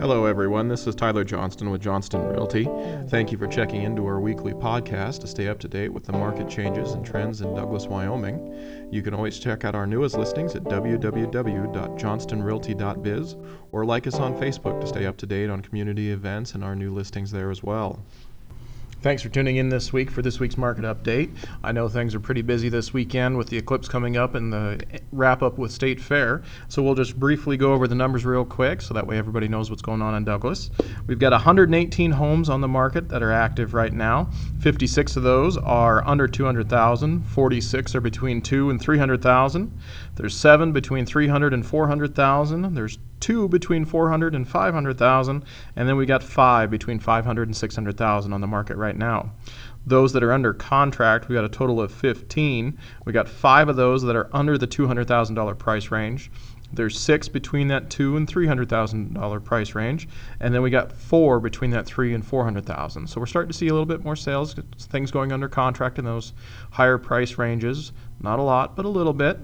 Hello, everyone. This is Tyler Johnston with Johnston Realty. Thank you for checking into our weekly podcast to stay up to date with the market changes and trends in Douglas, Wyoming. You can always check out our newest listings at www.johnstonrealty.biz or like us on Facebook to stay up to date on community events and our new listings there as well. Thanks for tuning in this week for this week's market update. I know things are pretty busy this weekend with the eclipse coming up and the wrap up with State Fair. So we'll just briefly go over the numbers real quick so that way everybody knows what's going on in Douglas. We've got 118 homes on the market that are active right now. 56 of those are under 200,000, 46 are between 2 and 300,000. There's 7 between 300 and 400,000. There's two between 400 and 500,000, and then we got five between 500 and 600,000 on the market right now. Those that are under contract, we got a total of 15. We got five of those that are under the $200,000 price range. There's six between that two and three hundred thousand dollar price range, and then we got four between that three and four hundred thousand. So we're starting to see a little bit more sales, things going under contract in those higher price ranges. Not a lot, but a little bit.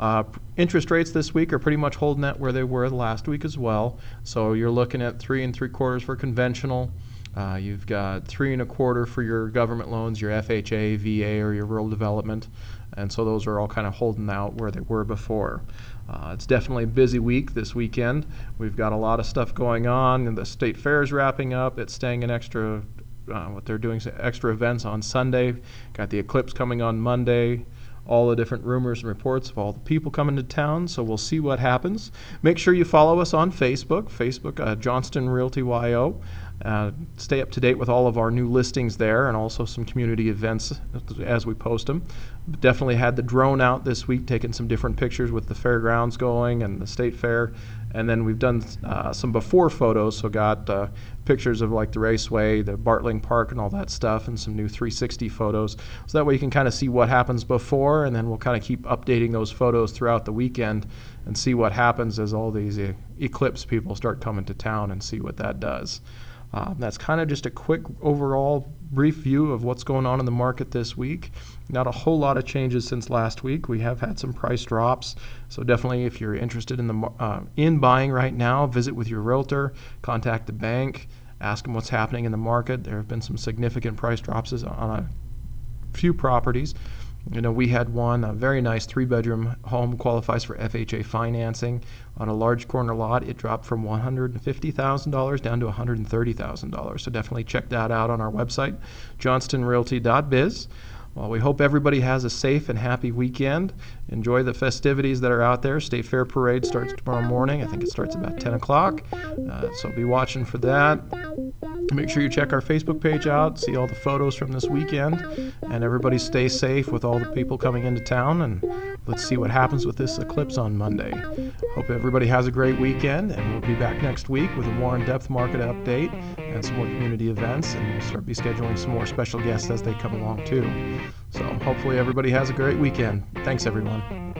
Uh, interest rates this week are pretty much holding that where they were last week as well. So you're looking at three and three quarters for conventional. Uh, you've got three and a quarter for your government loans, your FHA, VA, or your rural development. And so those are all kind of holding out where they were before. Uh, it's definitely a busy week this weekend. We've got a lot of stuff going on, and the state fair is wrapping up. It's staying an extra, uh, what they're doing, extra events on Sunday. Got the eclipse coming on Monday all the different rumors and reports of all the people coming to town. So we'll see what happens. Make sure you follow us on Facebook, Facebook uh, Johnston Realty YO. Uh, stay up to date with all of our new listings there and also some community events as we post them. Definitely had the drone out this week, taking some different pictures with the fairgrounds going and the state fair. And then we've done uh, some before photos, so got uh, pictures of like the raceway, the Bartling Park, and all that stuff, and some new 360 photos. So that way you can kind of see what happens before, and then we'll kind of keep updating those photos throughout the weekend and see what happens as all these uh, eclipse people start coming to town and see what that does. Uh, that's kind of just a quick overall brief view of what's going on in the market this week. Not a whole lot of changes since last week. We have had some price drops, so definitely if you're interested in the uh, in buying right now, visit with your realtor, contact the bank, ask them what's happening in the market. There have been some significant price drops on a few properties. You know, we had one, a very nice three bedroom home qualifies for FHA financing on a large corner lot. It dropped from $150,000 down to $130,000. So definitely check that out on our website, johnstonrealty.biz. Well, we hope everybody has a safe and happy weekend. Enjoy the festivities that are out there. State Fair Parade starts tomorrow morning. I think it starts about 10 o'clock. Uh, so be watching for that. Make sure you check our Facebook page out, see all the photos from this weekend, and everybody stay safe with all the people coming into town. And let's see what happens with this eclipse on Monday. Hope everybody has a great weekend, and we'll be back next week with a more in depth market update and some more community events. And we'll start be scheduling some more special guests as they come along, too. So hopefully, everybody has a great weekend. Thanks, everyone.